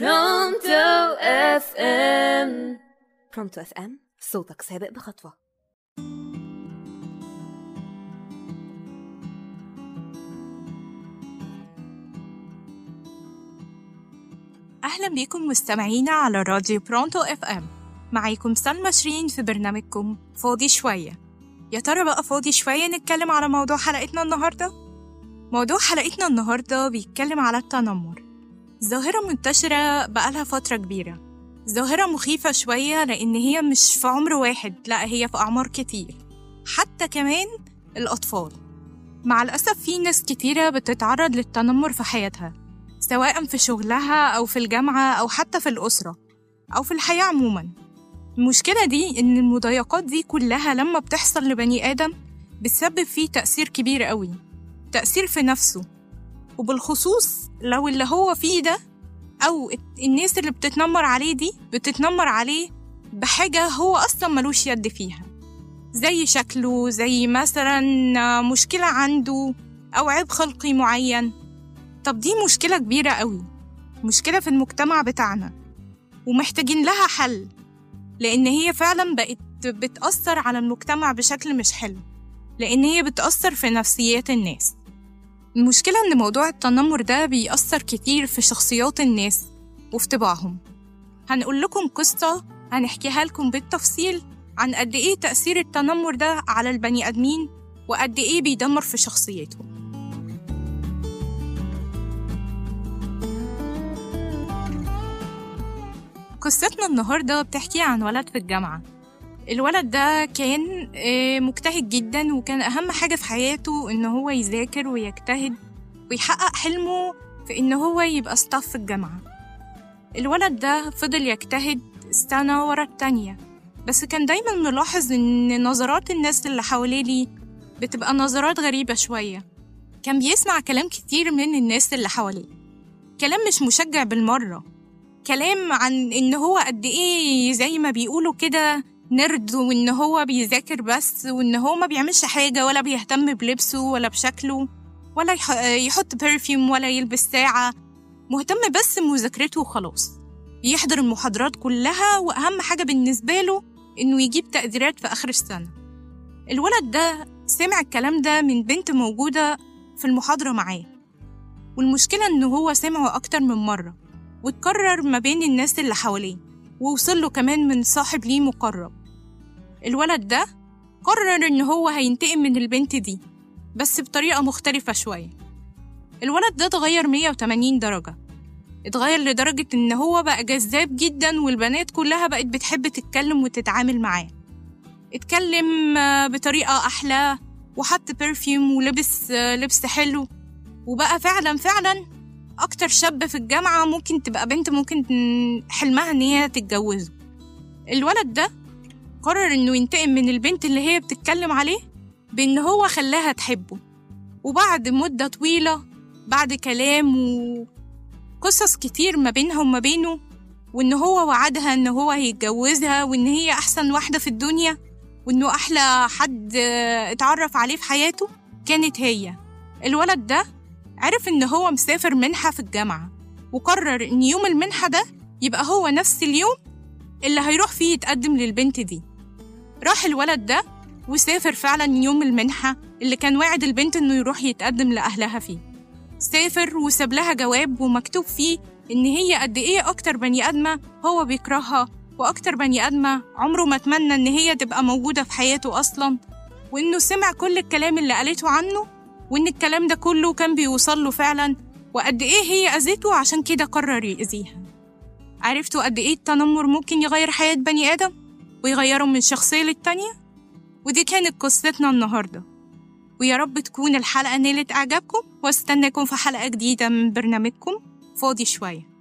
برونتو FM برونتو FM صوتك سابق بخطوة. أهلا بيكم مستمعينا على راديو برونتو FM معاكم سلمى شيرين في برنامجكم فاضي شوية. يا ترى بقى فاضي شوية نتكلم على موضوع حلقتنا النهاردة؟ موضوع حلقتنا النهاردة بيتكلم على التنمر. ظاهرة منتشرة بقالها فترة كبيرة. ظاهرة مخيفة شوية لأن هي مش في عمر واحد لا هي في أعمار كتير. حتى كمان الأطفال. مع الأسف في ناس كتيرة بتتعرض للتنمر في حياتها سواء في شغلها أو في الجامعة أو حتى في الأسرة أو في الحياة عموما. المشكلة دي إن المضايقات دي كلها لما بتحصل لبني آدم بتسبب فيه تأثير كبير قوي. تأثير في نفسه وبالخصوص لو اللي هو فيه ده أو الناس اللي بتتنمر عليه دي بتتنمر عليه بحاجة هو أصلا ملوش يد فيها. زي شكله زي مثلا مشكلة عنده أو عيب خلقي معين. طب دي مشكلة كبيرة قوي. مشكلة في المجتمع بتاعنا. ومحتاجين لها حل. لأن هي فعلا بقت بتأثر على المجتمع بشكل مش حلو. لأن هي بتأثر في نفسيات الناس. المشكلة إن موضوع التنمر ده بيأثر كتير في شخصيات الناس وفي طباعهم هنقول لكم قصة هنحكيها لكم بالتفصيل عن قد إيه تأثير التنمر ده على البني آدمين وقد إيه بيدمر في شخصيتهم قصتنا النهاردة بتحكي عن ولد في الجامعة. الولد ده كان مجتهد جدا وكان أهم حاجة في حياته إن هو يذاكر ويجتهد ويحقق حلمه في إن هو يبقى ستاف في الجامعة. الولد ده فضل يجتهد سنة ورا التانية. بس كان دايما ملاحظ إن نظرات الناس اللي حواليه ليه بتبقى نظرات غريبة شوية. كان بيسمع كلام كتير من الناس اللي حواليه. كلام مش مشجع بالمرة. كلام عن إن هو قد إيه زي ما بيقولوا كده نرد وإن هو بيذاكر بس وإن هو ما بيعملش حاجة ولا بيهتم بلبسه ولا بشكله ولا يحط برفيوم ولا يلبس ساعة. مهتم بس بمذاكرته وخلاص. بيحضر المحاضرات كلها وأهم حاجة بالنسبة له إنه يجيب تقديرات في آخر السنة. الولد ده سمع الكلام ده من بنت موجودة في المحاضرة معاه. والمشكلة إنه هو سمعه أكتر من مرة واتكرر ما بين الناس اللي حواليه ووصل له كمان من صاحب ليه مقرب. الولد ده قرر إن هو هينتقم من البنت دي بس بطريقة مختلفة شوية. الولد ده اتغير 180 درجة. اتغير لدرجة إن هو بقى جذاب جدا والبنات كلها بقت بتحب تتكلم وتتعامل معاه. اتكلم بطريقة أحلى وحط برفيوم ولبس لبس حلو. وبقى فعلا فعلا أكتر شاب في الجامعة ممكن تبقى بنت ممكن حلمها إن هي تتجوزه. الولد ده قرر إنه ينتقم من البنت اللي هي بتتكلم عليه بإن هو خلاها تحبه. وبعد مدة طويلة بعد كلام وقصص كتير ما بينها وما بينه وإن هو وعدها إن هو هيتجوزها وإن هي أحسن واحدة في الدنيا وإنه أحلى حد اتعرف عليه في حياته كانت هي. الولد ده عرف إن هو مسافر منحة في الجامعة وقرر إن يوم المنحة ده يبقى هو نفس اليوم اللي هيروح فيه يتقدم للبنت دي. راح الولد ده وسافر فعلا يوم المنحة اللي كان واعد البنت إنه يروح يتقدم لأهلها فيه. سافر وساب لها جواب ومكتوب فيه إن هي قد إيه أكتر بني آدمة هو بيكرهها وأكتر بني آدمة عمره ما أتمنى إن هي تبقى موجودة في حياته أصلا وإنه سمع كل الكلام اللي قالته عنه وإن الكلام ده كله كان بيوصل له فعلا وقد إيه هي أذته عشان كده قرر يأذيها. عرفتوا قد إيه التنمر ممكن يغير حياة بني آدم؟ ويغيره من شخصية للتانية؟ ودي كانت قصتنا النهاردة. ويا رب تكون الحلقة نالت إعجابكم واستناكم في حلقة جديدة من برنامجكم. فاضي شوية.